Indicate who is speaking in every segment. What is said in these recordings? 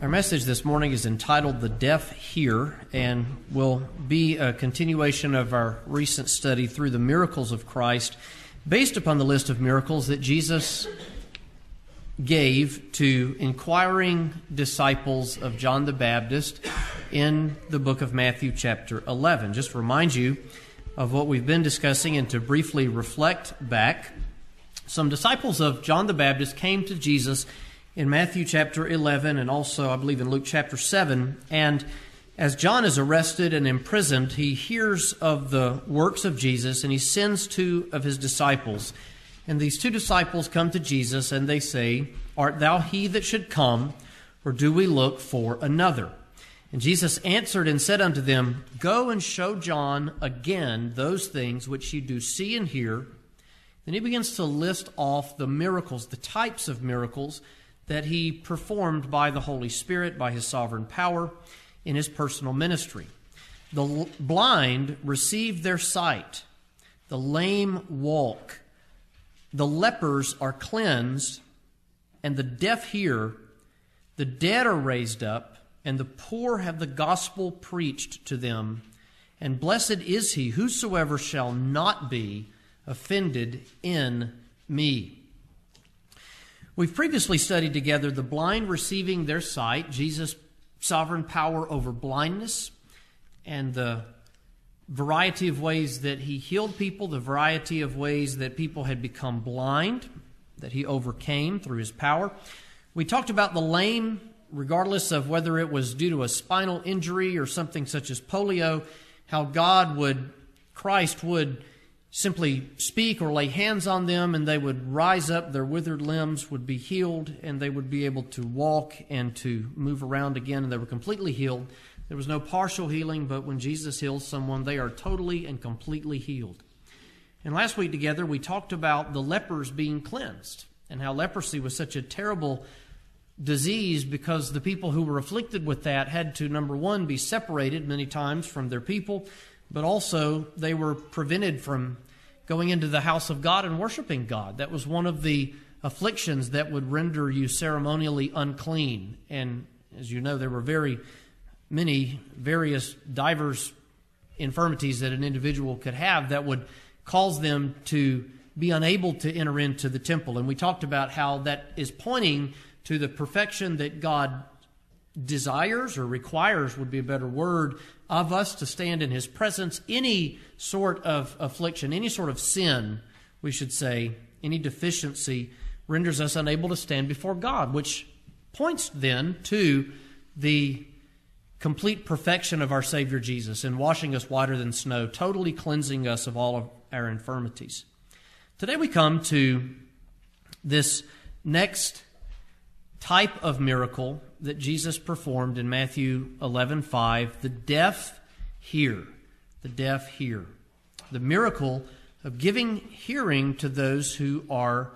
Speaker 1: Our message this morning is entitled The Deaf Hear and will be a continuation of our recent study through the miracles of Christ based upon the list of miracles that Jesus gave to inquiring disciples of John the Baptist in the book of Matthew, chapter 11. Just remind you of what we've been discussing and to briefly reflect back, some disciples of John the Baptist came to Jesus in Matthew chapter 11 and also, I believe, in Luke chapter 7. And as John is arrested and imprisoned, he hears of the works of Jesus and he sends two of his disciples. And these two disciples come to Jesus and they say, Art thou he that should come, or do we look for another? And Jesus answered and said unto them, Go and show John again those things which you do see and hear. Then he begins to list off the miracles, the types of miracles that he performed by the Holy Spirit, by his sovereign power, in his personal ministry. The blind received their sight, the lame walk, the lepers are cleansed, and the deaf hear, the dead are raised up, and the poor have the gospel preached to them. And blessed is he whosoever shall not be offended in me. We've previously studied together the blind receiving their sight, Jesus' sovereign power over blindness, and the variety of ways that he healed people, the variety of ways that people had become blind, that he overcame through his power. We talked about the lame, regardless of whether it was due to a spinal injury or something such as polio, how God would, Christ would simply speak or lay hands on them and they would rise up, their withered limbs would be healed, and they would be able to walk and to move around again, and they were completely healed. There was no partial healing, but when Jesus heals someone, they are totally and completely healed. And last week together, we talked about the lepers being cleansed and how leprosy was such a terrible disease because the people who were afflicted with that had to, number one, be separated many times from their people, but also they were prevented from going into the house of God and worshiping God. That was one of the afflictions that would render you ceremonially unclean. And as you know, there were very many various divers infirmities that an individual could have that would cause them to be unable to enter into the temple. And we talked about how that is pointing to the perfection that God desires or requires would be a better word of us to stand in his presence any sort of affliction any sort of sin we should say any deficiency renders us unable to stand before god which points then to the complete perfection of our savior jesus in washing us whiter than snow totally cleansing us of all of our infirmities. Today we come to this next type of miracle that Jesus performed in Matthew 11:5, the deaf hear. The deaf hear. The miracle of giving hearing to those who are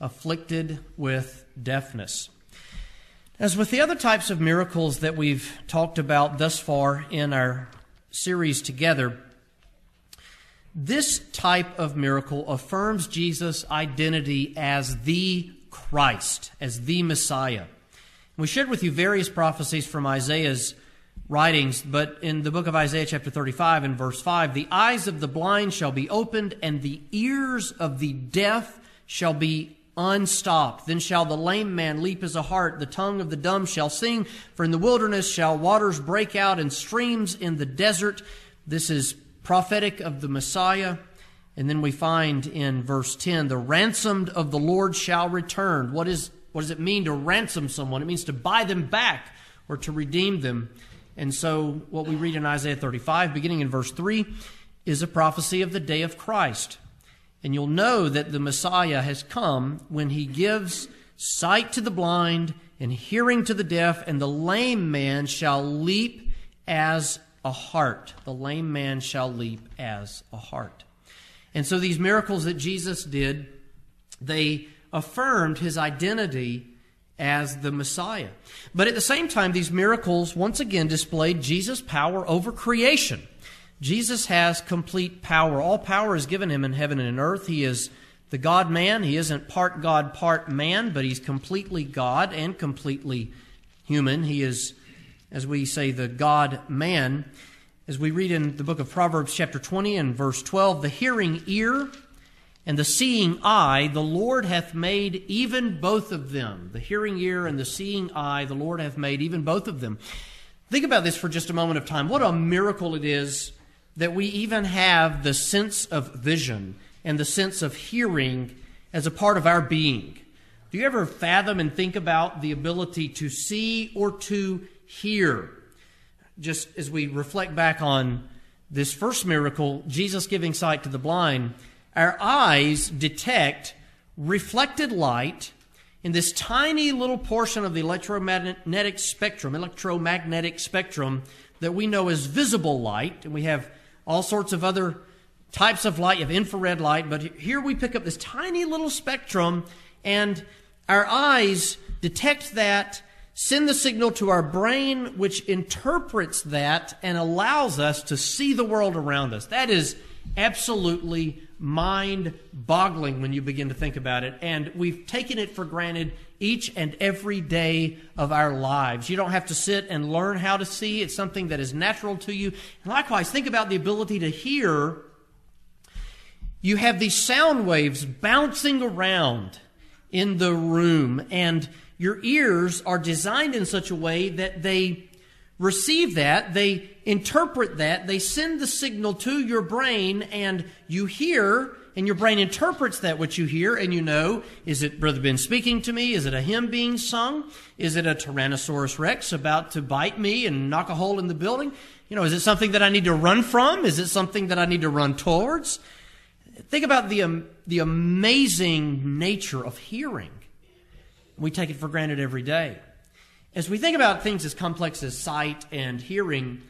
Speaker 1: afflicted with deafness. As with the other types of miracles that we've talked about thus far in our series together, this type of miracle affirms Jesus' identity as the Christ, as the Messiah. We shared with you various prophecies from Isaiah's writings, but in the book of Isaiah, chapter 35, and verse 5, the eyes of the blind shall be opened, and the ears of the deaf shall be unstopped. Then shall the lame man leap as a hart, the tongue of the dumb shall sing, for in the wilderness shall waters break out and streams in the desert. This is prophetic of the Messiah. And then we find in verse 10 the ransomed of the Lord shall return. What is what does it mean to ransom someone? It means to buy them back or to redeem them. And so, what we read in Isaiah 35, beginning in verse 3, is a prophecy of the day of Christ. And you'll know that the Messiah has come when he gives sight to the blind and hearing to the deaf, and the lame man shall leap as a hart. The lame man shall leap as a hart. And so, these miracles that Jesus did, they affirmed his identity as the Messiah. But at the same time, these miracles once again displayed Jesus' power over creation. Jesus has complete power. All power is given him in heaven and in earth. He is the God man. He isn't part God, part man, but he's completely God and completely human. He is, as we say, the God man. As we read in the book of Proverbs, chapter 20 and verse 12, the hearing ear and the seeing eye, the Lord hath made even both of them. The hearing ear and the seeing eye, the Lord hath made even both of them. Think about this for just a moment of time. What a miracle it is that we even have the sense of vision and the sense of hearing as a part of our being. Do you ever fathom and think about the ability to see or to hear? Just as we reflect back on this first miracle, Jesus giving sight to the blind, our eyes detect reflected light in this tiny little portion of the electromagnetic spectrum, electromagnetic spectrum that we know as visible light, and we have all sorts of other types of light. You have infrared light, but here we pick up this tiny little spectrum, and our eyes detect that, send the signal to our brain, which interprets that and allows us to see the world around us. That is absolutely mind boggling when you begin to think about it. And we've taken it for granted each and every day of our lives. You don't have to sit and learn how to see, it's something that is natural to you. And likewise, think about the ability to hear. You have these sound waves bouncing around in the room, and your ears are designed in such a way that they receive that, they interpret that, they send the signal to your brain, and you hear, and your brain interprets that which you hear, and you know, is it Brother Ben speaking to me? Is it a hymn being sung? Is it a Tyrannosaurus Rex about to bite me and knock a hole in the building? You know, is it something that I need to run from? Is it something that I need to run towards? Think about the, um, the amazing nature of hearing. We take it for granted every day. As we think about things as complex as sight and hearing,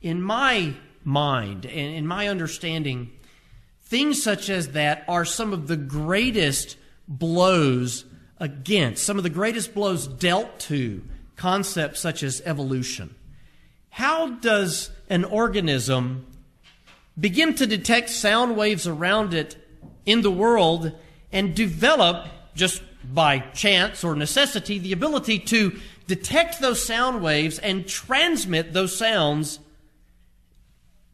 Speaker 1: in my mind and in my understanding, things such as that are some of the greatest blows against, some of the greatest blows dealt to concepts such as evolution. How does an organism begin to detect sound waves around it in the world and develop, just by chance or necessity, the ability to detect those sound waves and transmit those sounds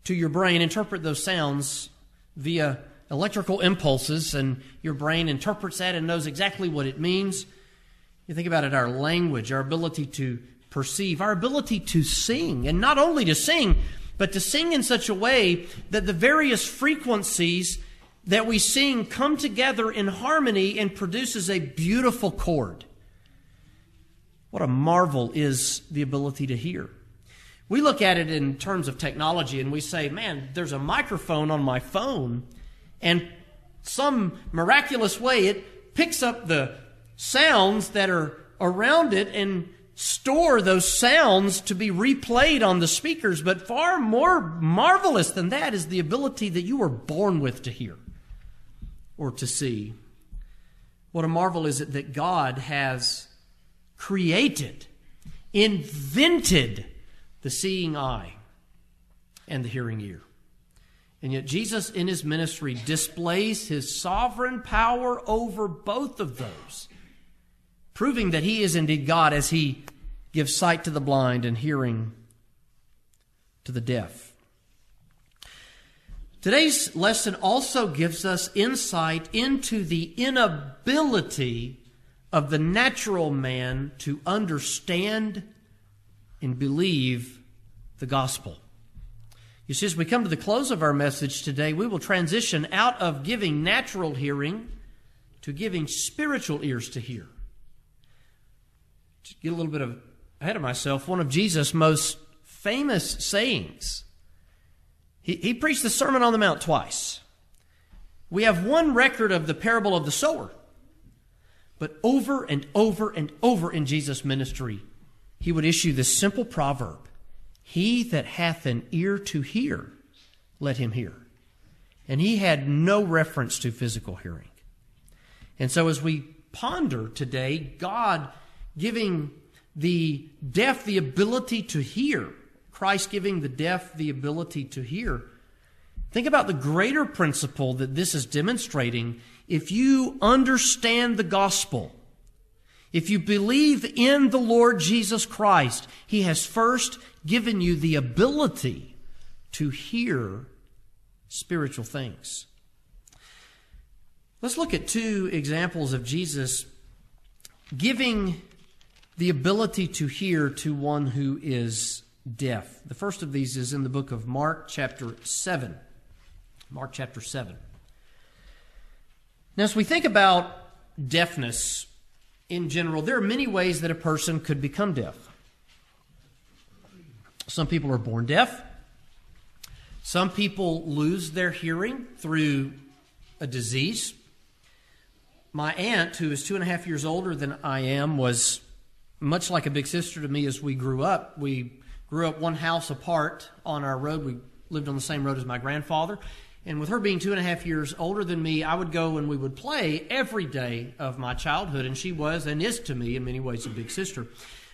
Speaker 1: to your brain, interpret those sounds via electrical impulses, and your brain interprets that and knows exactly what it means. You think about it, our language, our ability to perceive, our ability to sing, and not only to sing, but to sing in such a way that the various frequencies that we sing come together in harmony and produces a beautiful chord. What a marvel is the ability to hear. We look at it in terms of technology and we say, man, there's a microphone on my phone, and some miraculous way it picks up the sounds that are around it and store those sounds to be replayed on the speakers. But far more marvelous than that is the ability that you were born with to hear or to see. What a marvel is it that God has created, invented the seeing eye and the hearing ear. And yet, Jesus in his ministry displays his sovereign power over both of those, proving that he is indeed God as he gives sight to the blind and hearing to the deaf. Today's lesson also gives us insight into the inability of the natural man to understand and believe the gospel. You see, as we come to the close of our message today, we will transition out of giving natural hearing to giving spiritual ears to hear. To get a little bit of ahead of myself, one of Jesus' most famous sayings. He, he preached the Sermon on the Mount twice. We have one record of the parable of the sower. But over and over and over in Jesus' ministry, he would issue this simple proverb He that hath an ear to hear, let him hear. And he had no reference to physical hearing. And so as we ponder today, God giving the deaf the ability to hear, Christ giving the deaf the ability to hear, think about the greater principle that this is demonstrating if you understand the gospel, If you believe in the Lord Jesus Christ, He has first given you the ability to hear spiritual things. Let's look at two examples of Jesus giving the ability to hear to one who is deaf. The first of these is in the book of Mark, chapter 7. Mark, chapter 7. Now, as we think about deafness in general, there are many ways that a person could become deaf. Some people are born deaf. Some people lose their hearing through a disease. My aunt, who is two and a half years older than I am, was much like a big sister to me as we grew up. We grew up one house apart on our road. We lived on the same road as my grandfather. And with her being two and a half years older than me, I would go and we would play every day of my childhood. And she was and is to me, in many ways, a big sister.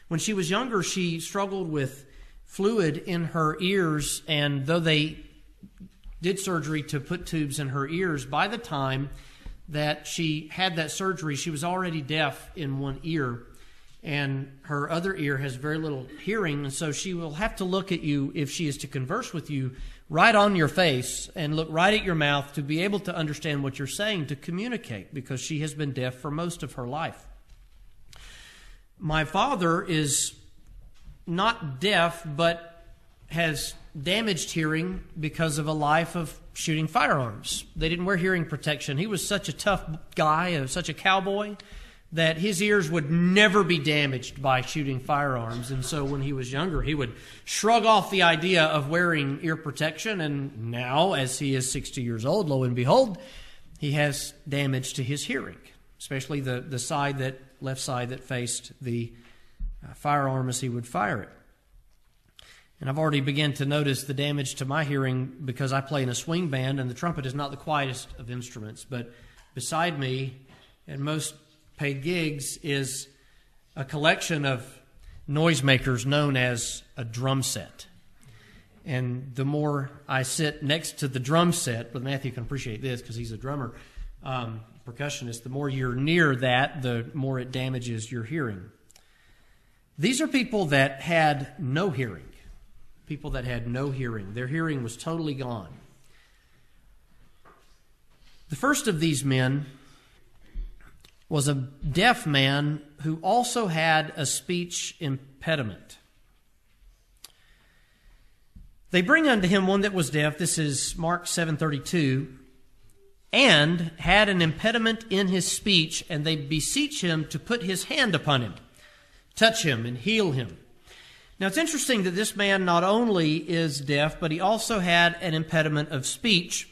Speaker 1: When she was younger, she struggled with fluid in her ears. And though they did surgery to put tubes in her ears, by the time that she had that surgery, she was already deaf in one ear and her other ear has very little hearing, and so she will have to look at you if she is to converse with you right on your face and look right at your mouth to be able to understand what you're saying to communicate because she has been deaf for most of her life. My father is not deaf, but has damaged hearing because of a life of shooting firearms. They didn't wear hearing protection. He was such a tough guy, such a cowboy that his ears would never be damaged by shooting firearms. And so when he was younger, he would shrug off the idea of wearing ear protection. And now, as he is 60 years old, lo and behold, he has damage to his hearing, especially the, the side that, left side that faced the uh, firearm as he would fire it. And I've already begun to notice the damage to my hearing because I play in a swing band and the trumpet is not the quietest of instruments. But beside me, and most paid gigs is a collection of noisemakers known as a drum set. And the more I sit next to the drum set, but Matthew can appreciate this because he's a drummer, um, percussionist, the more you're near that, the more it damages your hearing. These are people that had no hearing. People that had no hearing. Their hearing was totally gone. The first of these men was a deaf man who also had a speech impediment. They bring unto him one that was deaf, this is Mark 7:32, and had an impediment in his speech, and they beseech him to put his hand upon him, touch him and heal him. Now it's interesting that this man not only is deaf, but he also had an impediment of speech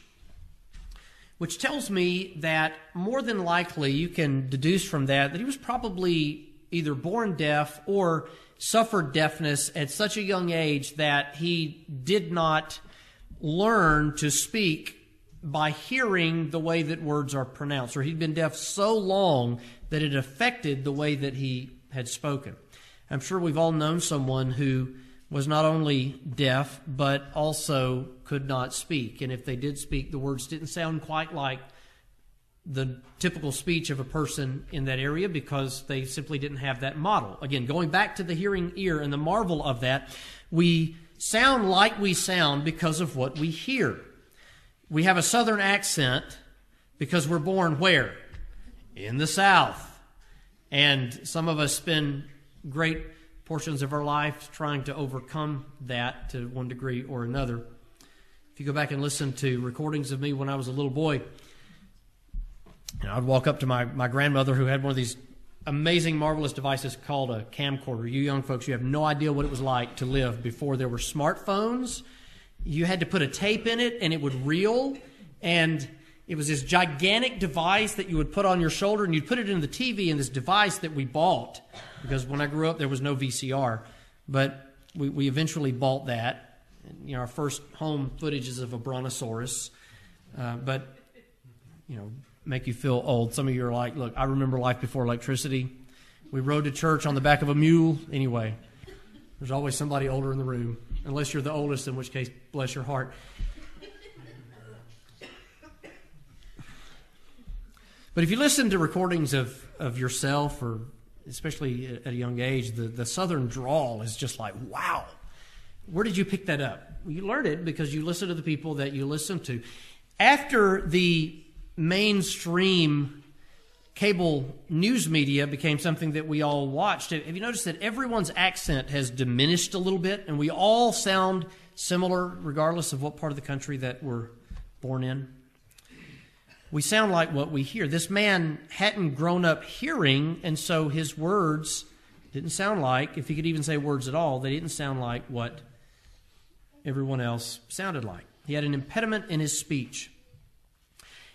Speaker 1: which tells me that more than likely you can deduce from that that he was probably either born deaf or suffered deafness at such a young age that he did not learn to speak by hearing the way that words are pronounced, or he'd been deaf so long that it affected the way that he had spoken. I'm sure we've all known someone who was not only deaf, but also could not speak. And if they did speak, the words didn't sound quite like the typical speech of a person in that area because they simply didn't have that model. Again, going back to the hearing ear and the marvel of that, we sound like we sound because of what we hear. We have a southern accent because we're born where? In the South. And some of us spend great portions of our life trying to overcome that to one degree or another. If you go back and listen to recordings of me when I was a little boy, know, I'd walk up to my, my grandmother who had one of these amazing, marvelous devices called a camcorder. You young folks, you have no idea what it was like to live before there were smartphones. You had to put a tape in it and it would reel. And it was this gigantic device that you would put on your shoulder and you'd put it in the TV in this device that we bought because when I grew up, there was no VCR. But we, we eventually bought that. You know, our first home footage is of a brontosaurus. Uh, but, you know, make you feel old. Some of you are like, look, I remember life before electricity. We rode to church on the back of a mule. Anyway, there's always somebody older in the room, unless you're the oldest, in which case, bless your heart. But if you listen to recordings of, of yourself or especially at a young age, the, the southern drawl is just like, wow. Where did you pick that up? You learned it because you listen to the people that you listen to. After the mainstream cable news media became something that we all watched, have you noticed that everyone's accent has diminished a little bit and we all sound similar regardless of what part of the country that we're born in? We sound like what we hear. This man hadn't grown up hearing, and so his words didn't sound like, if he could even say words at all, they didn't sound like what everyone else sounded like. He had an impediment in his speech.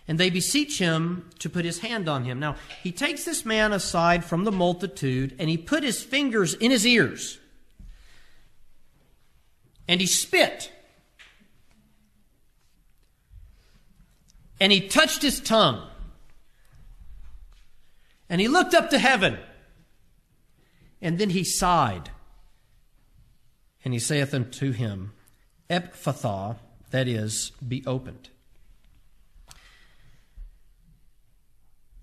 Speaker 1: And they beseech him to put his hand on him. Now, he takes this man aside from the multitude, and he put his fingers in his ears. And he spit and he touched his tongue. And he looked up to heaven. And then he sighed. And he saith unto him, Ephphatha, that is, be opened.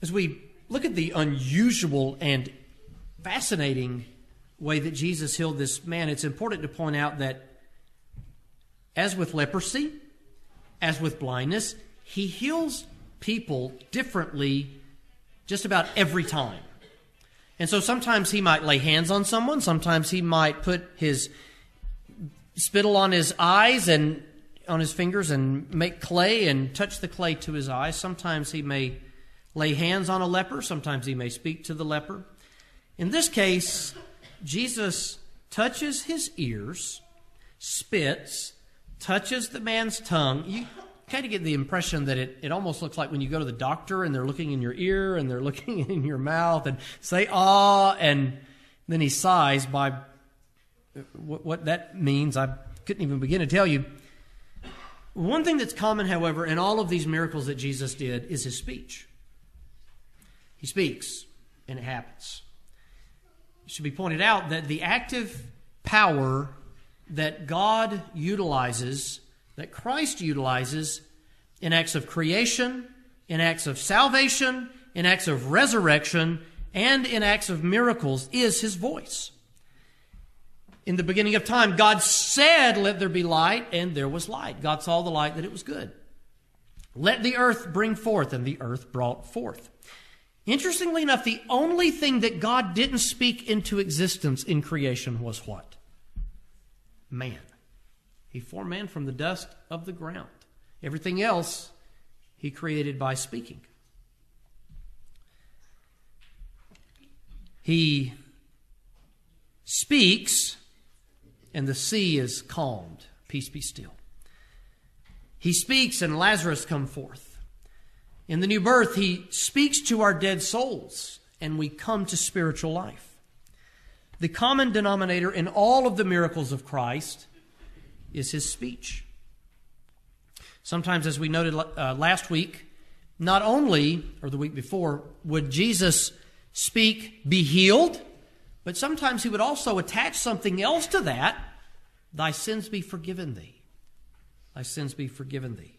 Speaker 1: As we look at the unusual and fascinating way that Jesus healed this man, it's important to point out that, as with leprosy, as with blindness, he heals people differently just about every time. And so sometimes he might lay hands on someone, sometimes he might put his spittle on his eyes and on his fingers and make clay and touch the clay to his eyes. Sometimes he may lay hands on a leper, sometimes he may speak to the leper. In this case, Jesus touches his ears, spits, touches the man's tongue. You, kind of get the impression that it, it almost looks like when you go to the doctor and they're looking in your ear and they're looking in your mouth and say, ah, and then he sighs by what, what that means. I couldn't even begin to tell you. One thing that's common, however, in all of these miracles that Jesus did is his speech. He speaks, and it happens. It should be pointed out that the active power that God utilizes that Christ utilizes in acts of creation, in acts of salvation, in acts of resurrection, and in acts of miracles is his voice. In the beginning of time, God said, Let there be light, and there was light. God saw the light that it was good. Let the earth bring forth, and the earth brought forth. Interestingly enough, the only thing that God didn't speak into existence in creation was what? Man. He formed man from the dust of the ground. Everything else he created by speaking. He speaks, and the sea is calmed. Peace be still. He speaks, and Lazarus come forth. In the new birth, he speaks to our dead souls, and we come to spiritual life. The common denominator in all of the miracles of Christ is his speech. Sometimes, as we noted uh, last week, not only, or the week before, would Jesus speak, be healed, but sometimes he would also attach something else to that Thy sins be forgiven thee. Thy sins be forgiven thee.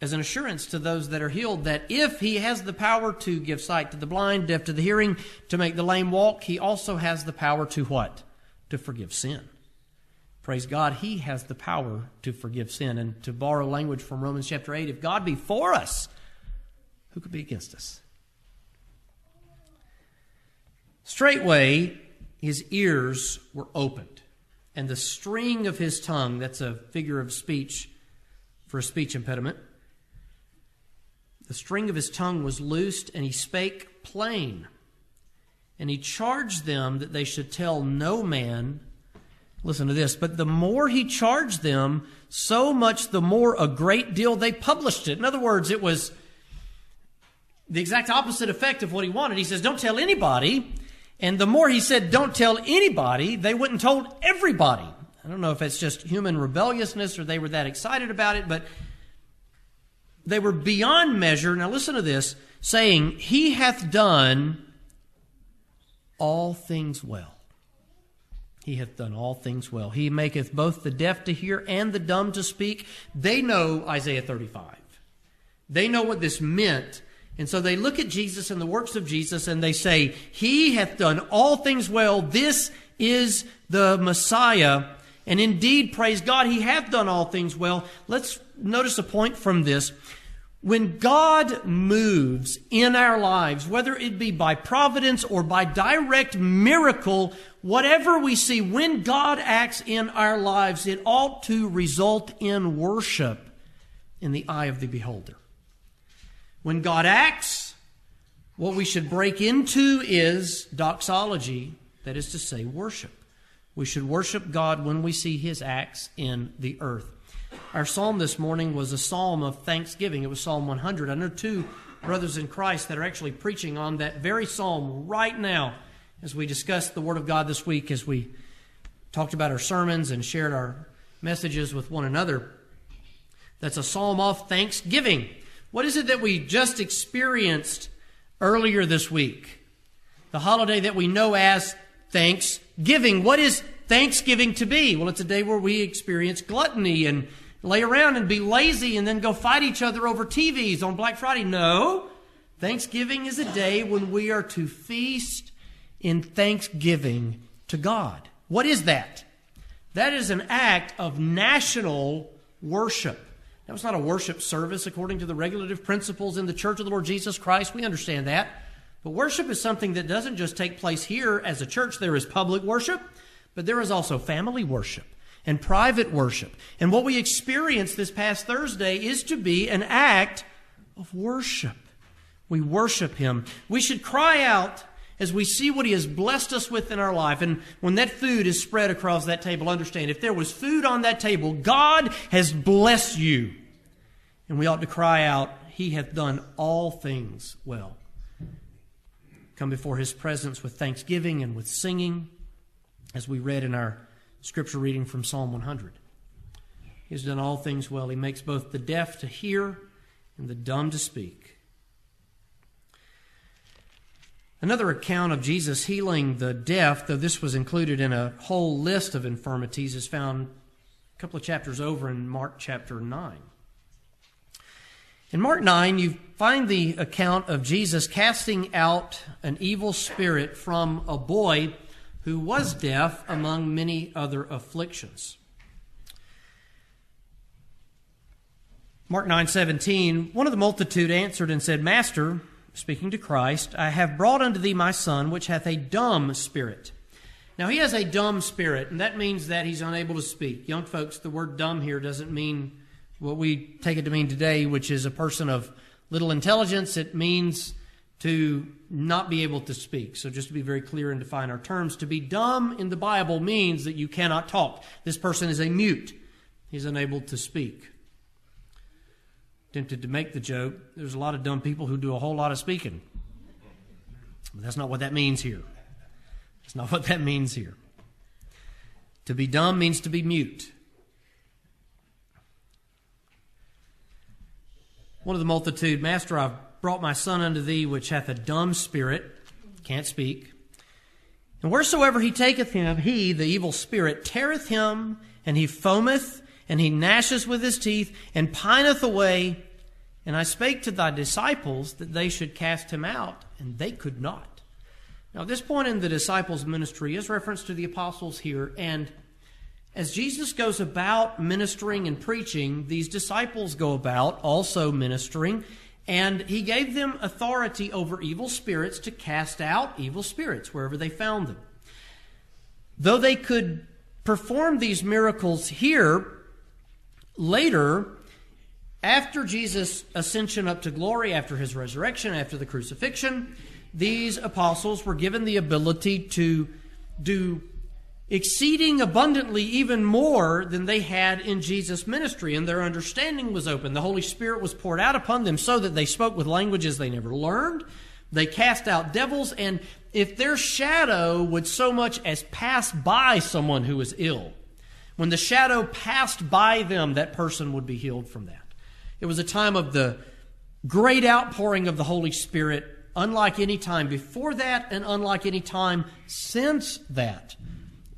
Speaker 1: As an assurance to those that are healed that if he has the power to give sight to the blind, deaf to the hearing, to make the lame walk, he also has the power to what? To forgive sin. Praise God, He has the power to forgive sin. And to borrow language from Romans chapter 8, if God be for us, who could be against us? Straightway, his ears were opened, and the string of his tongue, that's a figure of speech for a speech impediment, the string of his tongue was loosed, and he spake plain. And he charged them that they should tell no man Listen to this. But the more he charged them, so much the more a great deal they published it. In other words, it was the exact opposite effect of what he wanted. He says, Don't tell anybody. And the more he said, Don't tell anybody, they went and told everybody. I don't know if it's just human rebelliousness or they were that excited about it, but they were beyond measure. Now listen to this saying, He hath done all things well. He hath done all things well. He maketh both the deaf to hear and the dumb to speak. They know Isaiah 35. They know what this meant And so they look at Jesus and the works of Jesus and they say, He hath done all things well. This is the Messiah. And indeed, praise God, He hath done all things well. Let's notice a point from this. When God moves in our lives, whether it be by providence or by direct miracle, whatever we see, when God acts in our lives, it ought to result in worship in the eye of the beholder. When God acts, what we should break into is doxology, that is to say, worship. We should worship God when we see his acts in the earth. Our psalm this morning was a psalm of thanksgiving. It was Psalm 100. I know two brothers in Christ that are actually preaching on that very psalm right now as we discussed the Word of God this week, as we talked about our sermons and shared our messages with one another. That's a psalm of thanksgiving. What is it that we just experienced earlier this week? The holiday that we know as Thanksgiving. What is Thanksgiving to be? Well, it's a day where we experience gluttony and lay around and be lazy and then go fight each other over TVs on Black Friday. No. Thanksgiving is a day when we are to feast in thanksgiving to God. What is that? That is an act of national worship. That was not a worship service according to the regulative principles in the Church of the Lord Jesus Christ. We understand that. But worship is something that doesn't just take place here as a church. There is public worship, but there is also family worship and private worship. And what we experienced this past Thursday is to be an act of worship. We worship Him. We should cry out as we see what He has blessed us with in our life. And when that food is spread across that table, understand if there was food on that table, God has blessed you. And we ought to cry out, He hath done all things well. Come before His presence with thanksgiving and with singing, as we read in our scripture reading from Psalm 100. He has done all things well. He makes both the deaf to hear and the dumb to speak. Another account of Jesus healing the deaf, though this was included in a whole list of infirmities, is found a couple of chapters over in Mark chapter 9. In Mark 9, you find the account of Jesus casting out an evil spirit from a boy who was deaf among many other afflictions. Mark 9:17 One of the multitude answered and said, "Master, speaking to Christ, I have brought unto thee my son, which hath a dumb spirit. Now, he has a dumb spirit, and that means that he's unable to speak. Young folks, the word dumb here doesn't mean what we take it to mean today, which is a person of little intelligence. It means to not be able to speak. So, just to be very clear and define our terms, to be dumb in the Bible means that you cannot talk. This person is a mute, he's unable to speak tempted to make the joke. There's a lot of dumb people who do a whole lot of speaking. But that's not what that means here. That's not what that means here. To be dumb means to be mute. One of the multitude, Master, I've brought my son unto thee, which hath a dumb spirit, can't speak. And wheresoever he taketh him, he, the evil spirit, teareth him, and he foameth, and he gnasheth with his teeth, and pineth away. And I spake to thy disciples that they should cast him out, and they could not. Now, at this point in the disciples' ministry is reference to the apostles here, and as Jesus goes about ministering and preaching, these disciples go about also ministering, and he gave them authority over evil spirits to cast out evil spirits wherever they found them. Though they could perform these miracles here, later, after Jesus' ascension up to glory, after his resurrection, after the crucifixion, these apostles were given the ability to do exceeding abundantly even more than they had in Jesus' ministry, and their understanding was open. The Holy Spirit was poured out upon them so that they spoke with languages they never learned. They cast out devils, and if their shadow would so much as pass by someone who was ill, when the shadow passed by them, that person would be healed from that. It was a time of the great outpouring of the Holy Spirit, unlike any time before that and unlike any time since that.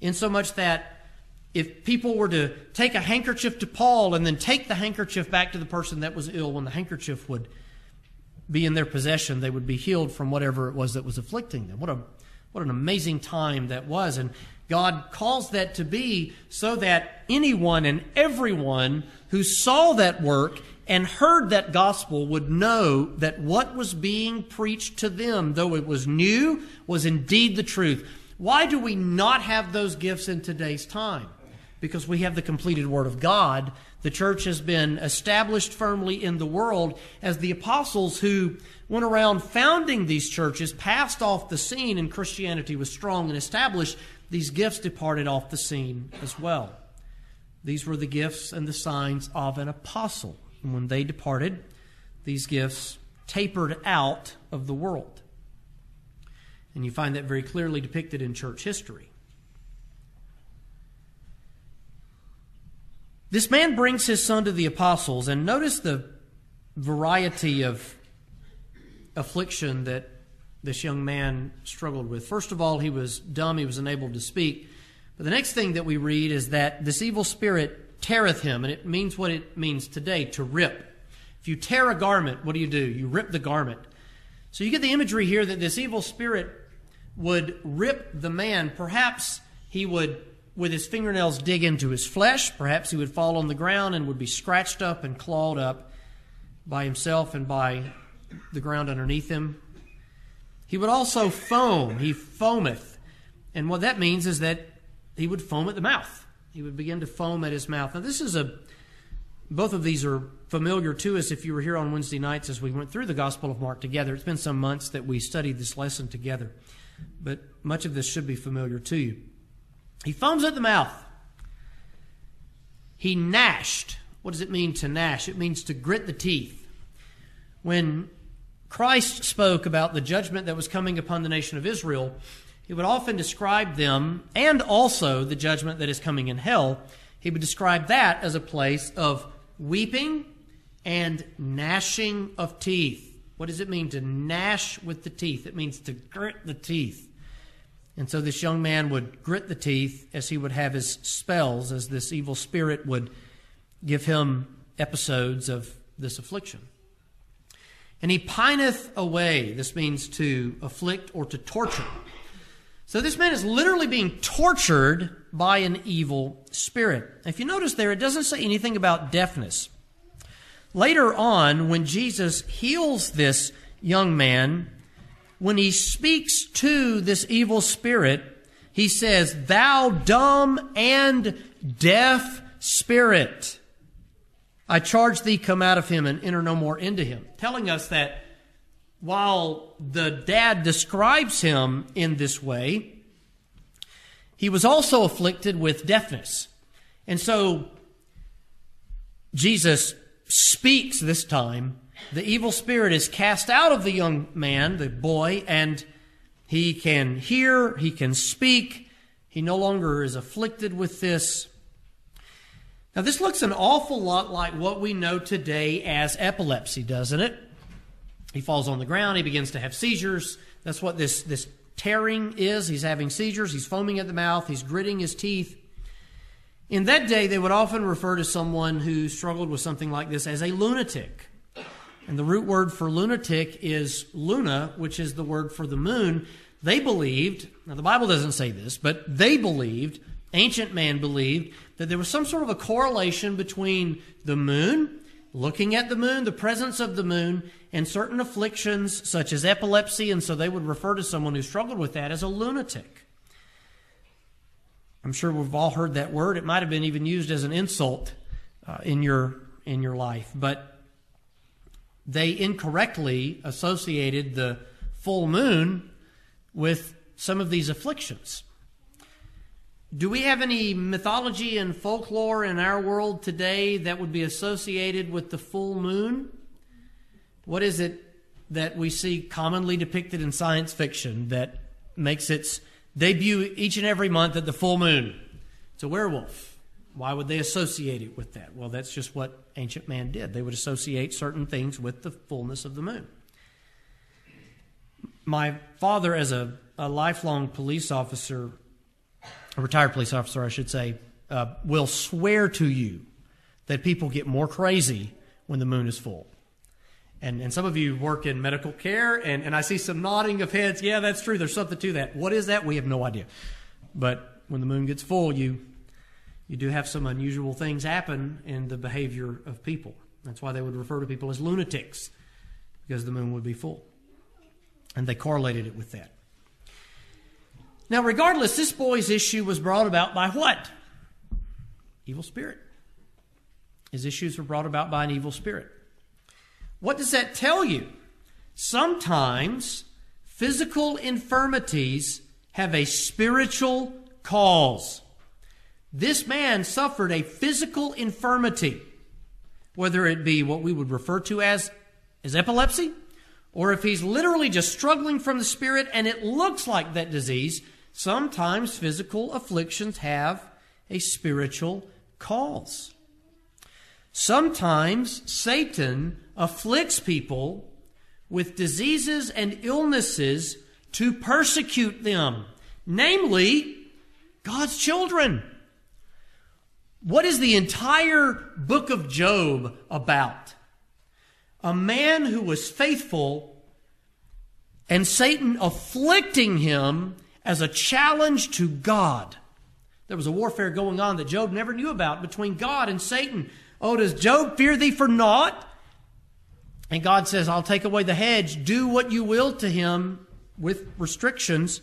Speaker 1: Insomuch that if people were to take a handkerchief to Paul and then take the handkerchief back to the person that was ill, when the handkerchief would be in their possession, they would be healed from whatever it was that was afflicting them. What a what an amazing time that was. And God calls that to be so that anyone and everyone who saw that work and heard that gospel would know that what was being preached to them, though it was new, was indeed the truth. Why do we not have those gifts in today's time? Because we have the completed Word of God. The church has been established firmly in the world as the apostles who went around founding these churches passed off the scene and Christianity was strong and established. These gifts departed off the scene as well. These were the gifts and the signs of an apostle. And when they departed, these gifts tapered out of the world. And you find that very clearly depicted in church history. This man brings his son to the apostles, and notice the variety of affliction that this young man struggled with. First of all, he was dumb, he was unable to speak. But the next thing that we read is that this evil spirit teareth him, and it means what it means today to rip. If you tear a garment, what do you do? You rip the garment. So you get the imagery here that this evil spirit would rip the man. Perhaps he would, with his fingernails, dig into his flesh. Perhaps he would fall on the ground and would be scratched up and clawed up by himself and by the ground underneath him. He would also foam. He foameth. And what that means is that he would foam at the mouth. He would begin to foam at his mouth. Now, this is a, both of these are familiar to us if you were here on Wednesday nights as we went through the Gospel of Mark together. It's been some months that we studied this lesson together, but much of this should be familiar to you. He foams at the mouth. He gnashed. What does it mean to gnash? It means to grit the teeth. When Christ spoke about the judgment that was coming upon the nation of Israel, he would often describe them and also the judgment that is coming in hell. He would describe that as a place of weeping and gnashing of teeth. What does it mean to gnash with the teeth? It means to grit the teeth. And so this young man would grit the teeth as he would have his spells, as this evil spirit would give him episodes of this affliction. And he pineth away. This means to afflict or to torture. So this man is literally being tortured by an evil spirit. If you notice there, it doesn't say anything about deafness. Later on, when Jesus heals this young man, when he speaks to this evil spirit, he says, Thou dumb and deaf spirit, I charge thee, come out of him and enter no more into him. Telling us that while the dad describes him in this way, he was also afflicted with deafness. And so Jesus speaks this time. The evil spirit is cast out of the young man, the boy, and he can hear, he can speak. He no longer is afflicted with this. Now, this looks an awful lot like what we know today as epilepsy, doesn't it? He falls on the ground. He begins to have seizures. That's what this, this tearing is. He's having seizures. He's foaming at the mouth. He's gritting his teeth. In that day, they would often refer to someone who struggled with something like this as a lunatic. And the root word for lunatic is luna, which is the word for the moon. They believed, now the Bible doesn't say this, but they believed, ancient man believed, that there was some sort of a correlation between the moon looking at the moon, the presence of the moon, and certain afflictions such as epilepsy, and so they would refer to someone who struggled with that as a lunatic. I'm sure we've all heard that word. It might have been even used as an insult uh, in your in your life, but they incorrectly associated the full moon with some of these afflictions. Do we have any mythology and folklore in our world today that would be associated with the full moon? What is it that we see commonly depicted in science fiction that makes its debut each and every month at the full moon? It's a werewolf. Why would they associate it with that? Well, that's just what ancient man did. They would associate certain things with the fullness of the moon. My father, as a, a lifelong police officer, a retired police officer, I should say, uh, will swear to you that people get more crazy when the moon is full. And, and some of you work in medical care, and, and I see some nodding of heads. Yeah, that's true. There's something to that. What is that? We have no idea. But when the moon gets full, you, you do have some unusual things happen in the behavior of people. That's why they would refer to people as lunatics, because the moon would be full. And they correlated it with that. Now, regardless, this boy's issue was brought about by what? Evil spirit. His issues were brought about by an evil spirit. What does that tell you? Sometimes physical infirmities have a spiritual cause. This man suffered a physical infirmity, whether it be what we would refer to as, as epilepsy, or if he's literally just struggling from the spirit and it looks like that disease, sometimes physical afflictions have a spiritual cause. Sometimes Satan afflicts people with diseases and illnesses to persecute them, namely God's children. What is the entire book of Job about? A man who was faithful and Satan afflicting him as a challenge to God. There was a warfare going on that Job never knew about between God and Satan. Oh, does Job fear thee for naught? And God says, I'll take away the hedge. Do what you will to him with restrictions.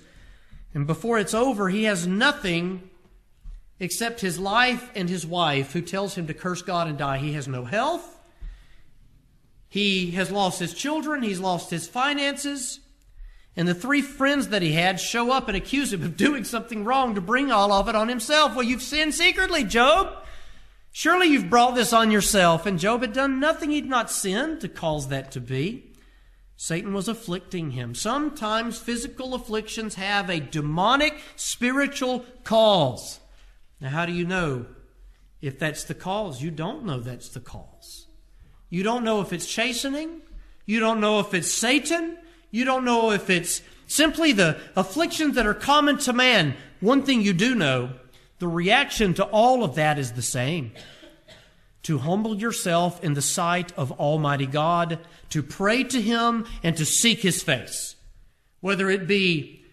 Speaker 1: And before it's over, he has nothing except his life and his wife, who tells him to curse God and die. He has no health. He has lost his children. He's lost his finances. And the three friends that he had show up and accuse him of doing something wrong to bring all of it on himself. Well, you've sinned secretly, Job. Surely you've brought this on yourself. And Job had done nothing he'd not sinned to cause that to be. Satan was afflicting him. Sometimes physical afflictions have a demonic spiritual cause. Now, how do you know if that's the cause? You don't know that's the cause. You don't know if it's chastening. You don't know if it's Satan. You don't know if it's simply the afflictions that are common to man. One thing you do know the reaction to all of that is the same to humble yourself in the sight of Almighty God, to pray to Him, and to seek His face. Whether it be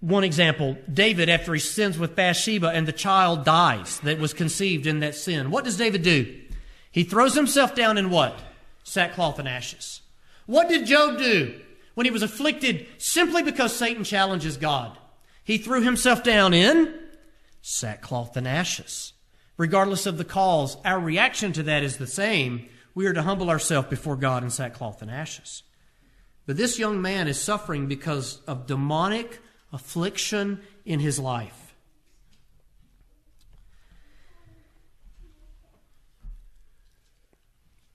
Speaker 1: one example, David, after he sins with Bathsheba and the child dies that was conceived in that sin, what does David do? He throws himself down in what? Sackcloth and ashes. What did Job do when he was afflicted simply because Satan challenges God? He threw himself down in sackcloth and ashes. Regardless of the cause, our reaction to that is the same. We are to humble ourselves before God in sackcloth and ashes. But this young man is suffering because of demonic affliction in his life.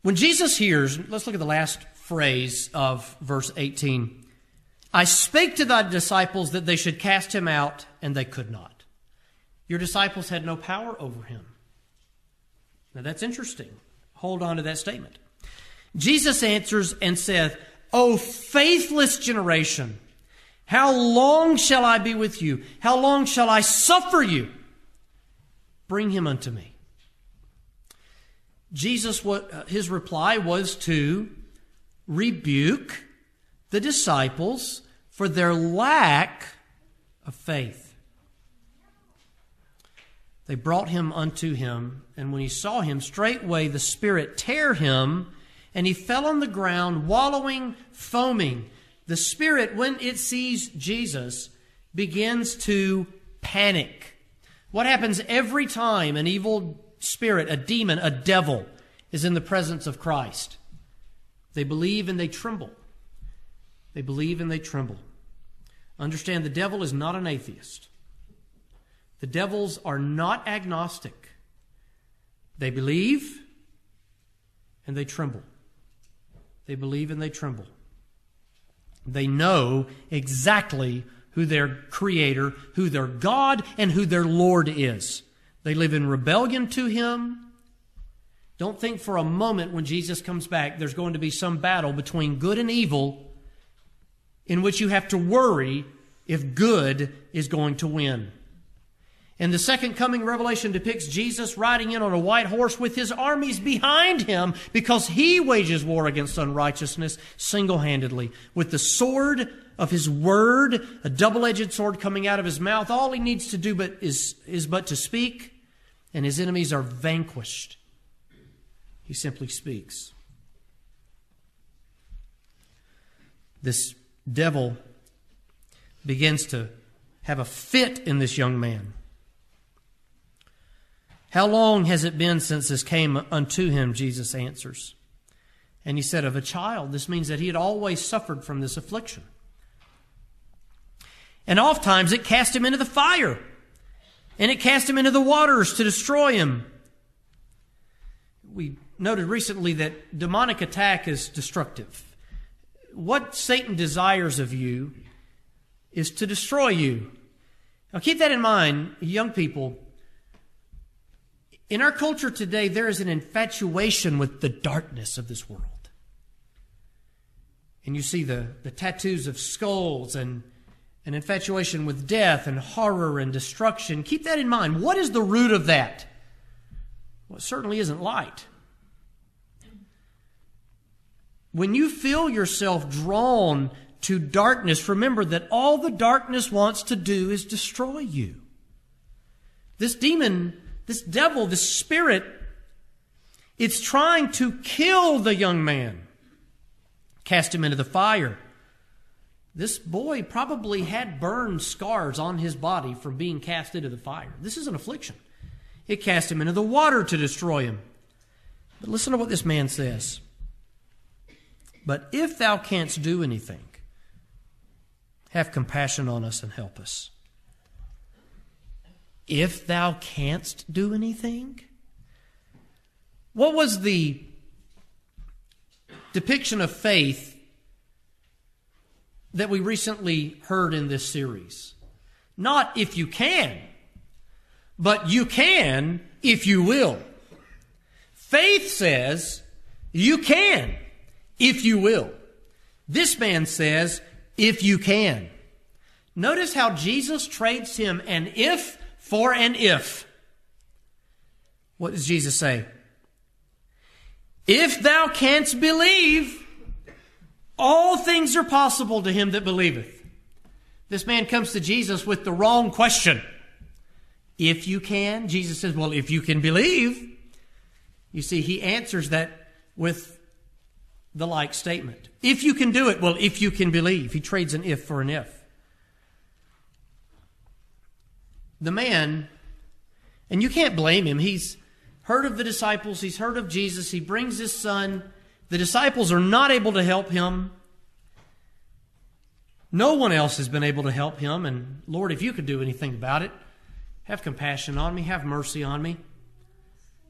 Speaker 1: When Jesus hears, let's look at the last phrase of verse 18 I spake to thy disciples that they should cast him out, and they could not. Your disciples had no power over him. Now that's interesting. Hold on to that statement. Jesus answers and saith, O faithless generation, how long shall I be with you? How long shall I suffer you? Bring him unto me. Jesus, what uh, his reply was to rebuke the disciples for their lack of faith. They brought him unto him, and when he saw him, straightway the Spirit tear him, and he fell on the ground, wallowing, foaming. The Spirit, when it sees Jesus, begins to panic. What happens every time an evil spirit, a demon, a devil, is in the presence of Christ? They believe and they tremble. They believe and they tremble. Understand the devil is not an atheist. The devils are not agnostic. They believe and they tremble. They believe and they tremble. They know exactly who their creator, who their God, and who their Lord is. They live in rebellion to Him. Don't think for a moment when Jesus comes back there's going to be some battle between good and evil in which you have to worry if good is going to win. And the second coming revelation depicts Jesus riding in on a white horse with his armies behind him because he wages war against unrighteousness single handedly. With the sword of his word, a double edged sword coming out of his mouth, all he needs to do but is, is but to speak, and his enemies are vanquished. He simply speaks. This devil begins to have a fit in this young man. How long has it been since this came unto him? Jesus answers. And he said, Of a child. This means that he had always suffered from this affliction. And oftentimes it cast him into the fire, and it cast him into the waters to destroy him. We noted recently that demonic attack is destructive. What Satan desires of you is to destroy you. Now keep that in mind, young people. In our culture today, there is an infatuation with the darkness of this world. And you see the, the tattoos of skulls and an infatuation with death and horror and destruction. Keep that in mind. What is the root of that? Well, it certainly isn't light. When you feel yourself drawn to darkness, remember that all the darkness wants to do is destroy you. This demon this devil, this spirit, it's trying to kill the young man, cast him into the fire. This boy probably had burned scars on his body from being cast into the fire. This is an affliction. It cast him into the water to destroy him. But listen to what this man says. But if thou canst do anything, have compassion on us and help us if thou canst do anything? What was the depiction of faith that we recently heard in this series? Not if you can, but you can if you will. Faith says you can if you will. This man says if you can. Notice how Jesus trades him an if for an if. What does Jesus say? If thou canst believe, all things are possible to him that believeth. This man comes to Jesus with the wrong question. If you can, Jesus says, Well, if you can believe. You see, he answers that with the like statement. If you can do it, well, if you can believe. He trades an if for an if. The man, and you can't blame him, he's heard of the disciples, he's heard of Jesus, he brings his son. The disciples are not able to help him. No one else has been able to help him. And Lord, if you could do anything about it, have compassion on me, have mercy on me.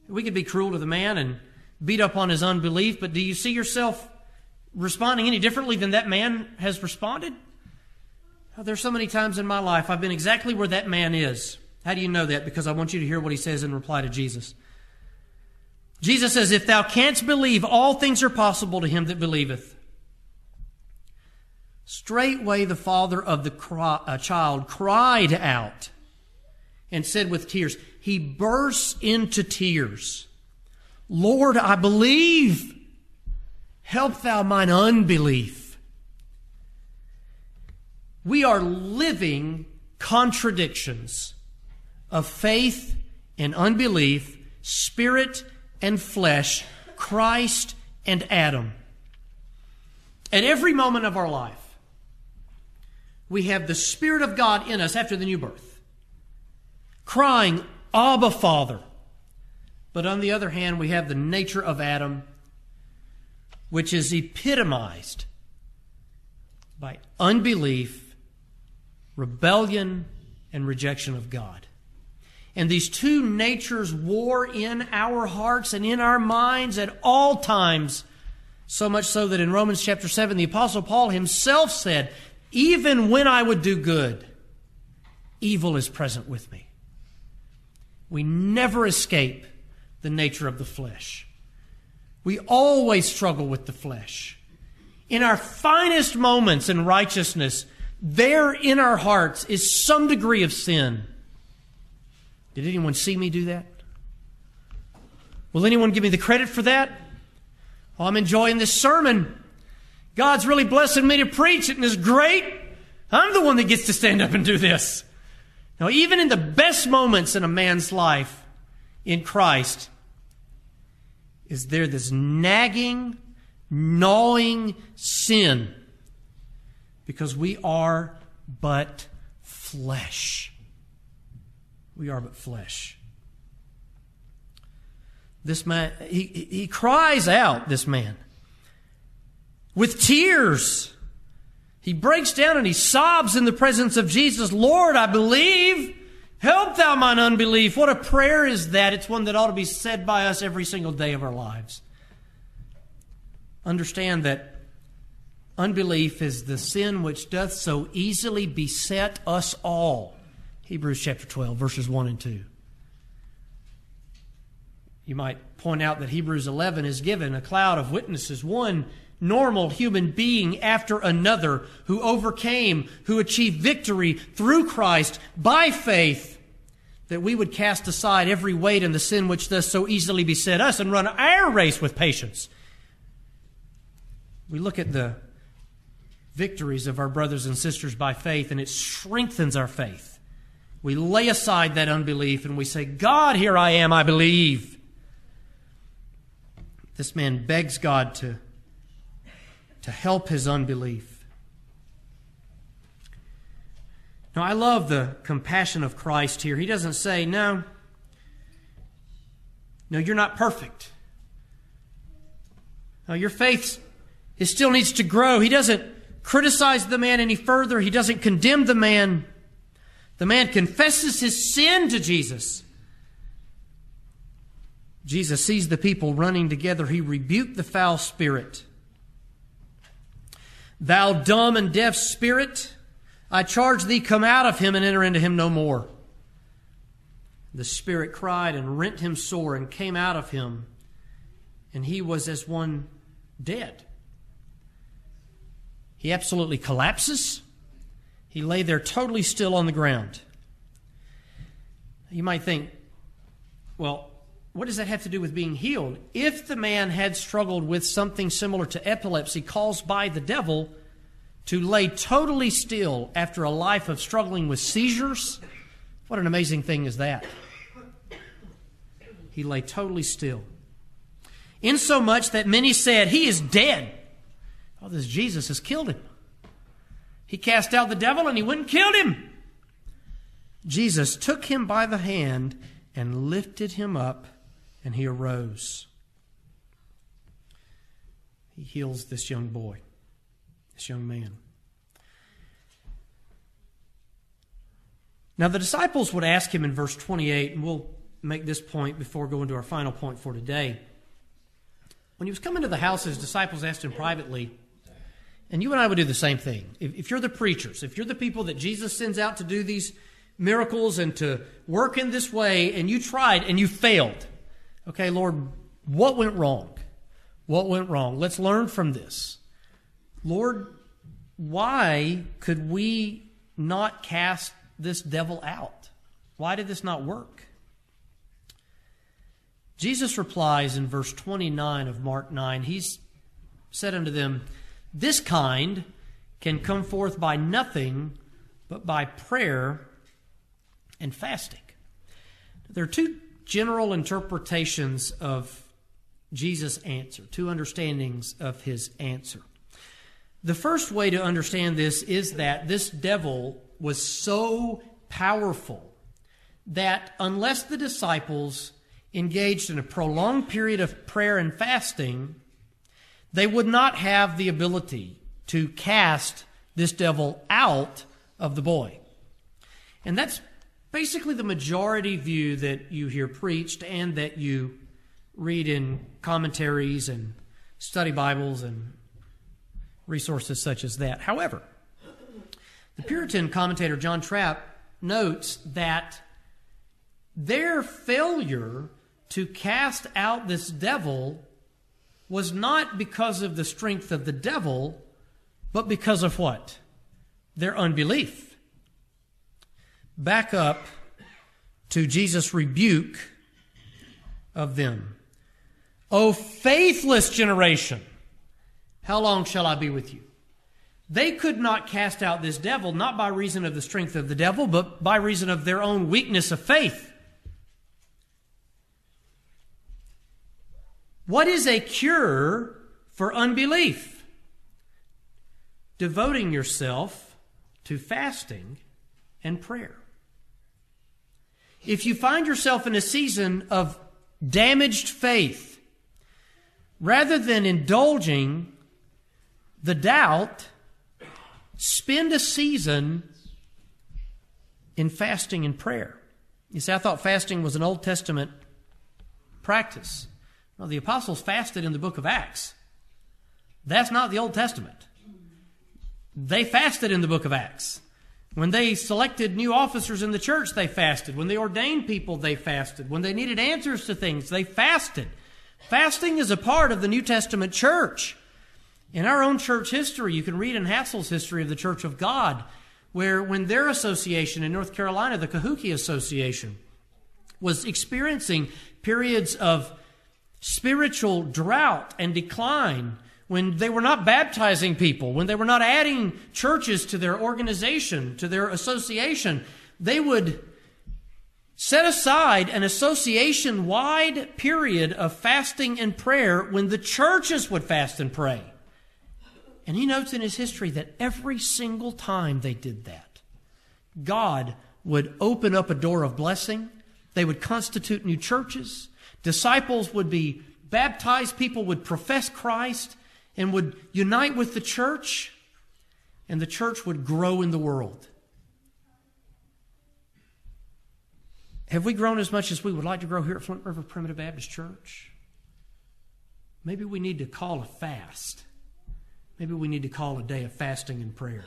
Speaker 1: We could be cruel to the man and beat up on his unbelief, but do you see yourself responding any differently than that man has responded? There's so many times in my life I've been exactly where that man is. How do you know that? Because I want you to hear what he says in reply to Jesus. Jesus says, If thou canst believe, all things are possible to him that believeth. Straightway the father of the cry, uh, child cried out and said with tears, He bursts into tears. Lord, I believe. Help thou mine unbelief. We are living contradictions of faith and unbelief, spirit and flesh, Christ and Adam. At every moment of our life, we have the Spirit of God in us after the new birth, crying, Abba, Father. But on the other hand, we have the nature of Adam, which is epitomized by unbelief rebellion and rejection of God. And these two natures war in our hearts and in our minds at all times. So much so that in Romans chapter 7, the Apostle Paul himself said, Even when I would do good, evil is present with me. We never escape the nature of the flesh. We always struggle with the flesh. In our finest moments in righteousness, there in our hearts is some degree of sin. Did anyone see me do that? Will anyone give me the credit for that? I'm enjoying this sermon. God's really blessing me to preach it, and it's great. I'm the one that gets to stand up and do this. Now, even in the best moments in a man's life in Christ, is there this nagging, gnawing sin because we are but flesh. We are but flesh. This man, he, he cries out, this man, with tears. He breaks down and he sobs in the presence of Jesus, Lord, I believe. Help thou mine unbelief. What a prayer is that? It's one that ought to be said by us every single day of our lives. Understand that unbelief is the sin which doth so easily beset us all. Hebrews chapter 12, verses 1 and 2. You might point out that Hebrews 11 is given a cloud of witnesses, one normal human being after another who overcame, who achieved victory through Christ by faith, that we would cast aside every weight and the sin which does so easily beset us and run our race with patience. We look at the victories of our brothers and sisters by faith, and it strengthens our faith. We lay aside that unbelief and we say, God, here I am, I believe. This man begs God to, to help his unbelief. Now, I love the compassion of Christ here. He doesn't say, No, no, you're not perfect. No, your faith it still needs to grow. He doesn't criticize the man any further, he doesn't condemn the man. The man confesses his sin to Jesus. Jesus sees the people running together. He rebuked the foul spirit. Thou dumb and deaf spirit, I charge thee, come out of him and enter into him no more. The spirit cried and rent him sore and came out of him, and he was as one dead. He absolutely collapses. He lay there totally still on the ground. You might think, well, what does that have to do with being healed? If the man had struggled with something similar to epilepsy caused by the devil, to lay totally still after a life of struggling with seizures, what an amazing thing is that? He lay totally still. Insomuch that many said, He is dead. This Jesus has killed him. He cast out the devil and he went and killed him. Jesus took him by the hand and lifted him up and he arose. He heals this young boy, this young man. Now, the disciples would ask him in verse 28, and we'll make this point before going to our final point for today. When he was coming to the house, his disciples asked him privately, and you and I would do the same thing. If, if, you're the preachers, if you're the people that Jesus sends out to do these miracles and to work in this way, and you tried and you failed, Okay, Lord, what went wrong? What went wrong? Let's learn from this. Lord, why could we not cast this devil out? Why did this not work? Jesus replies in verse 29 of Mark 9, He's said unto them, This kind can come forth by nothing but by prayer and fasting. There are two general interpretations of Jesus' answer, two understandings of his answer. The first way to understand this is that this devil was so powerful that unless the disciples engaged in a prolonged period of prayer and fasting, they would not have the ability to cast this devil out of the boy. And that's basically the majority view that you hear preached and that you read in commentaries and study Bibles and resources such as that. However, the Puritan commentator John Trapp notes that their failure to cast out this devil was not because of the strength of the devil, but because of what? Their unbelief back up to Jesus' rebuke of them. O faithless generation, how long shall I be with you? They could not cast out this devil, not by reason of the strength of the devil, but by reason of their own weakness of faith. What is a cure for unbelief? Devoting yourself to fasting and prayer. If you find yourself in a season of damaged faith, rather than indulging the doubt, spend a season in fasting and prayer. You see, I thought fasting was an Old Testament practice. The apostles fasted in the book of Acts. That's not the Old Testament. They fasted in the book of Acts. When they selected new officers in the church, they fasted. When they ordained people, they fasted. When they needed answers to things, they fasted. Fasting is a part of the New Testament church. In our own church history, you can read in Hassell's history of the Church of God, where when their association in North Carolina, the Kehukee Association, was experiencing periods of spiritual drought and decline, when they were not baptizing people, when they were not adding churches to their organization, to their association, they would set aside an association wide period of fasting and prayer when the churches would fast and pray. And he notes in his history that every single time they did that, God would open up a door of blessing. They would constitute new churches. Disciples would be baptized. People would profess Christ and would unite with the church, and the church would grow in the world. Have we grown as much as we would like to grow here at Flint River Primitive Baptist Church? Maybe we need to call a fast. Maybe we need to call a day of fasting and prayer.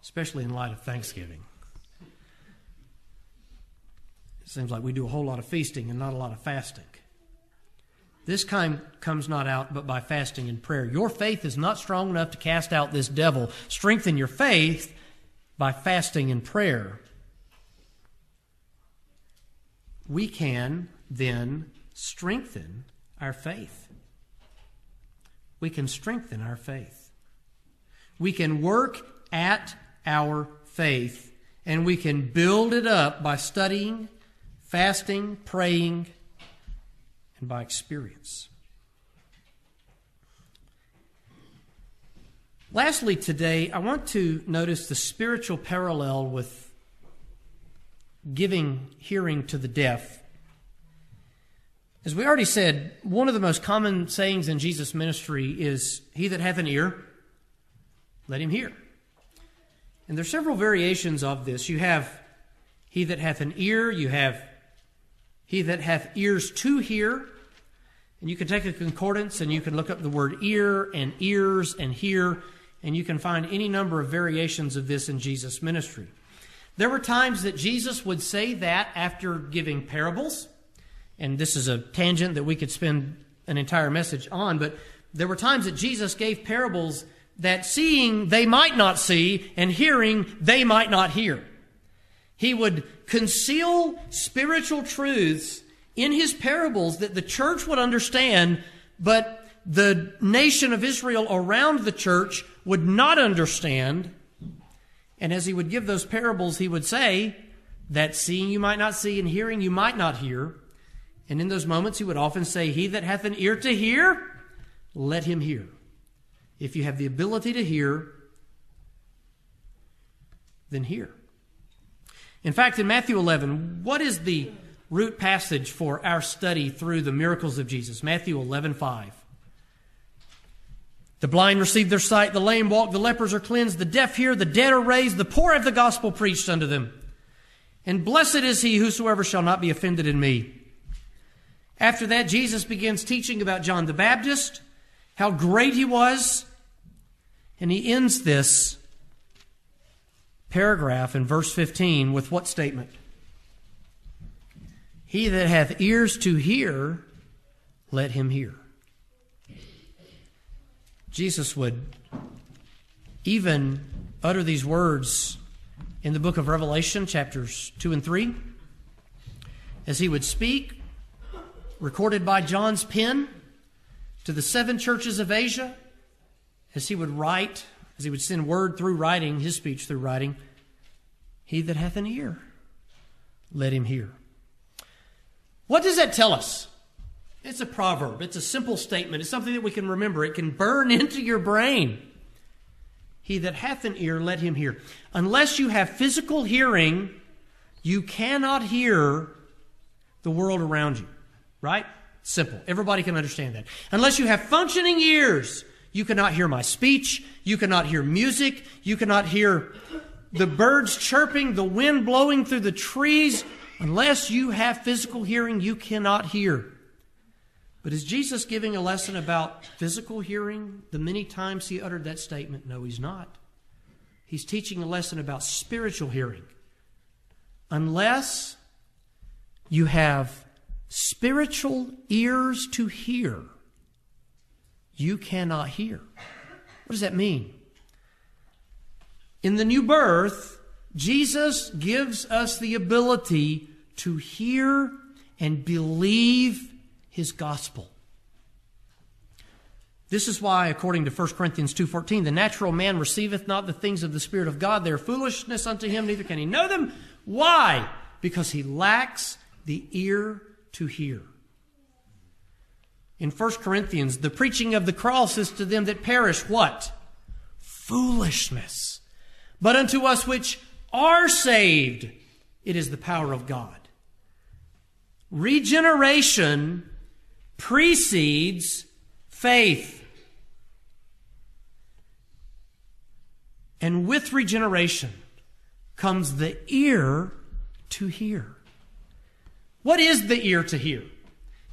Speaker 1: Especially in light of Thanksgiving. It seems like we do a whole lot of feasting and not a lot of fasting. This kind comes not out but by fasting and prayer. Your faith is not strong enough to cast out this devil. Strengthen your faith by fasting and prayer. We can then strengthen our faith. We can strengthen our faith. We can work at our faith and we can build it up by studying, fasting, praying, and by experience. Lastly, today, I want to notice the spiritual parallel with giving hearing to the deaf. As we already said, one of the most common sayings in Jesus' ministry is, He that hath an ear, let him hear. And there are several variations of this. You have, He that hath an ear, you have, He that hath ears to hear, and you can take a concordance and you can look up the word ear and ears and hear, and you can find any number of variations of this in Jesus' ministry. There were times that Jesus would say that after giving parables, and this is a tangent that we could spend an entire message on, but there were times that Jesus gave parables that seeing they might not see and hearing they might not hear. He would conceal spiritual truths in his parables that the church would understand, but the nation of Israel around the church would not understand. And as he would give those parables, he would say that seeing you might not see and hearing you might not hear. And in those moments, he would often say, He that hath an ear to hear, let him hear. If you have the ability to hear, then hear. In fact, in Matthew 11, what is the root passage for our study through the miracles of Jesus, Matthew 11 5. The blind receive their sight, the lame walk, the lepers are cleansed, the deaf hear, the dead are raised, the poor have the gospel preached unto them. And blessed is he whosoever shall not be offended in me. After that, Jesus begins teaching about John the Baptist, how great he was, and he ends this paragraph in verse 15 with what statement? He that hath ears to hear, let him hear. Jesus would even utter these words in the book of Revelation, chapters 2 and 3, as he would speak, recorded by John's pen, to the seven churches of Asia, as he would write, as he would send word through writing, his speech through writing, he that hath an ear, let him hear. What does that tell us? It's a proverb. It's a simple statement. It's something that we can remember. It can burn into your brain. He that hath an ear, let him hear. Unless you have physical hearing, you cannot hear the world around you. Right? Simple. Everybody can understand that. Unless you have functioning ears, you cannot hear my speech. You cannot hear music. You cannot hear the birds chirping, the wind blowing through the trees. Unless you have physical hearing, you cannot hear. But is Jesus giving a lesson about physical hearing the many times he uttered that statement? No, he's not. He's teaching a lesson about spiritual hearing. Unless you have spiritual ears to hear, you cannot hear. What does that mean? In the new birth, Jesus gives us the ability to hear and believe his gospel. This is why, according to 1 Corinthians 2.14, the natural man receiveth not the things of the Spirit of God. They are foolishness unto him, neither can he know them. Why? Because he lacks the ear to hear. In 1 Corinthians, the preaching of the cross is to them that perish what? Foolishness. But unto us which are saved, it is the power of God. Regeneration precedes faith. And with regeneration comes the ear to hear. What is the ear to hear?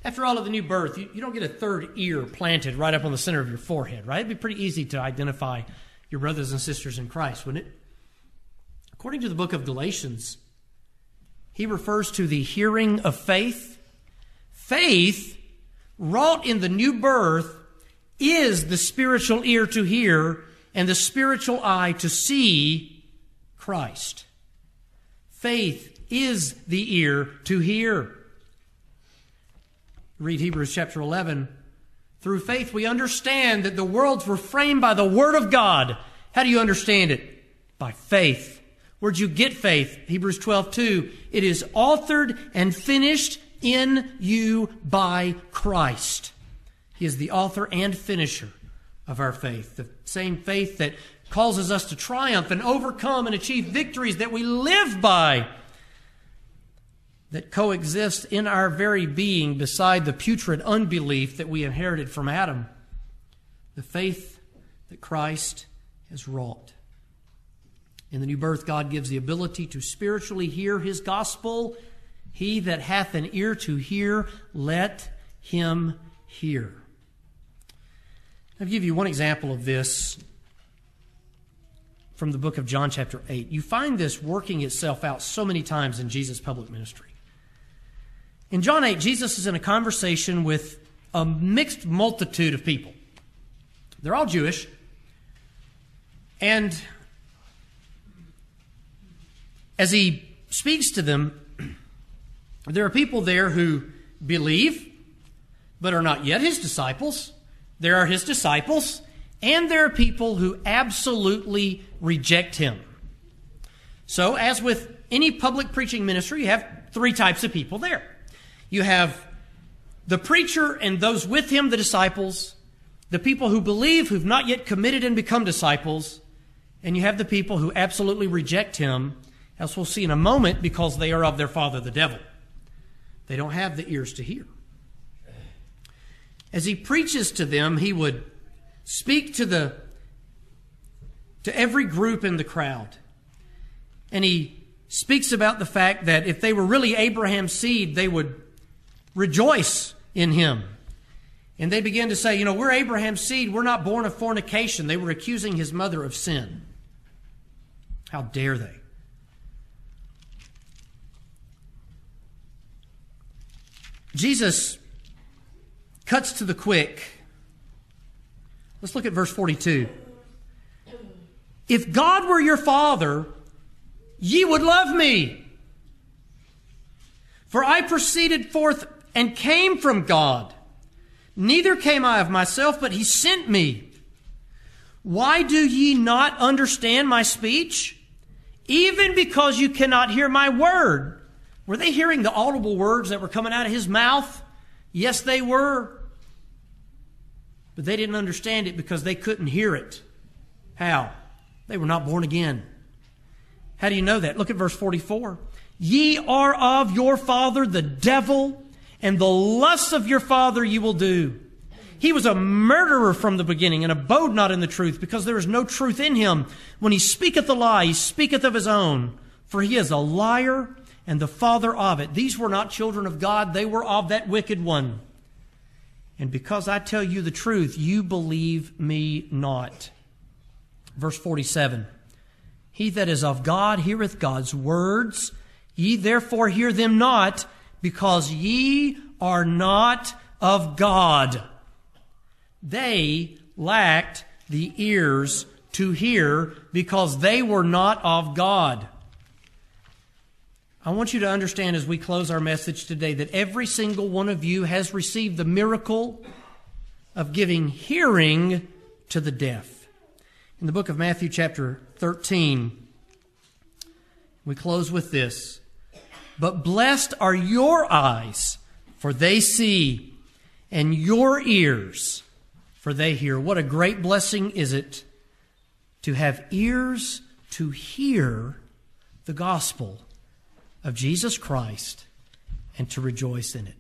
Speaker 1: After all of the new birth, you, you, don't get a third ear planted right up on the center of your forehead, right? It'd be pretty easy to identify your brothers and sisters in Christ, wouldn't it? According to the book of Galatians, he refers to the hearing of faith. Faith wrought in the new birth is the spiritual ear to hear and the spiritual eye to see Christ. Faith is the ear to hear. Read Hebrews chapter 11. Through faith, we understand that the worlds were framed by the Word of God. How do you understand it? By faith. Where'd you get faith? Hebrews 12, 2. It is authored and finished in you by Christ. He is the author and finisher of our faith. The same faith that causes us to triumph and overcome and achieve victories that we live by, that coexist in our very being beside the putrid unbelief that we inherited from Adam. The faith that Christ has wrought. In the new birth, God gives the ability to spiritually hear His gospel he that hath an ear to hear, let him hear. I'll give you one example of this from the book of John, chapter 8. You find this working itself out so many times in Jesus' public ministry. In John 8, Jesus is in a conversation with a mixed multitude of people. They're all Jewish. And as he speaks to them, there are people there who believe, but are not yet his disciples. There are his disciples, and there are people who absolutely reject him. So, as with any public preaching ministry, you have three types of people there. You have the preacher and those with him, the disciples, the people who believe, who've not yet committed and become disciples, and you have the people who absolutely reject him, as we'll see in a moment, because they are of their father, the devil. They don't have the ears to hear. As he preaches to them, he would speak to the to every group in the crowd. And he speaks about the fact that if they were really Abraham's seed, they would rejoice in him. And they began to say, you know, we're Abraham's seed. We're not born of fornication. They were accusing his mother of sin. How dare they? Jesus cuts to the quick. Let's look at verse 42. If God were your father, ye would love me. For I proceeded forth and came from God. Neither came I of myself, but he sent me. Why do ye not understand my speech? Even because you cannot hear my word. Were they hearing the audible words that were coming out of his mouth? Yes, they were. But they didn't understand it because they couldn't hear it. How? They were not born again. How do you know that? Look at verse 44. Ye are of your father the devil, and the lusts of your father you will do. He was a murderer from the beginning and abode not in the truth, because there is no truth in him. When he speaketh a lie, he speaketh of his own, for he is a liar and the father of it. These were not children of God, they were of that wicked one. And because I tell you the truth, you believe me not. Verse 47 He that is of God heareth God's words. Ye therefore hear them not, because ye are not of God. They lacked the ears to hear because they were not of God. I want you to understand as we close our message today that every single one of you has received the miracle of giving hearing to the deaf. In the book of Matthew, chapter 13, we close with this. But blessed are your eyes, for they see, and your ears, for they hear. What a great blessing is it to have ears to hear the gospel of Jesus Christ and to rejoice in it.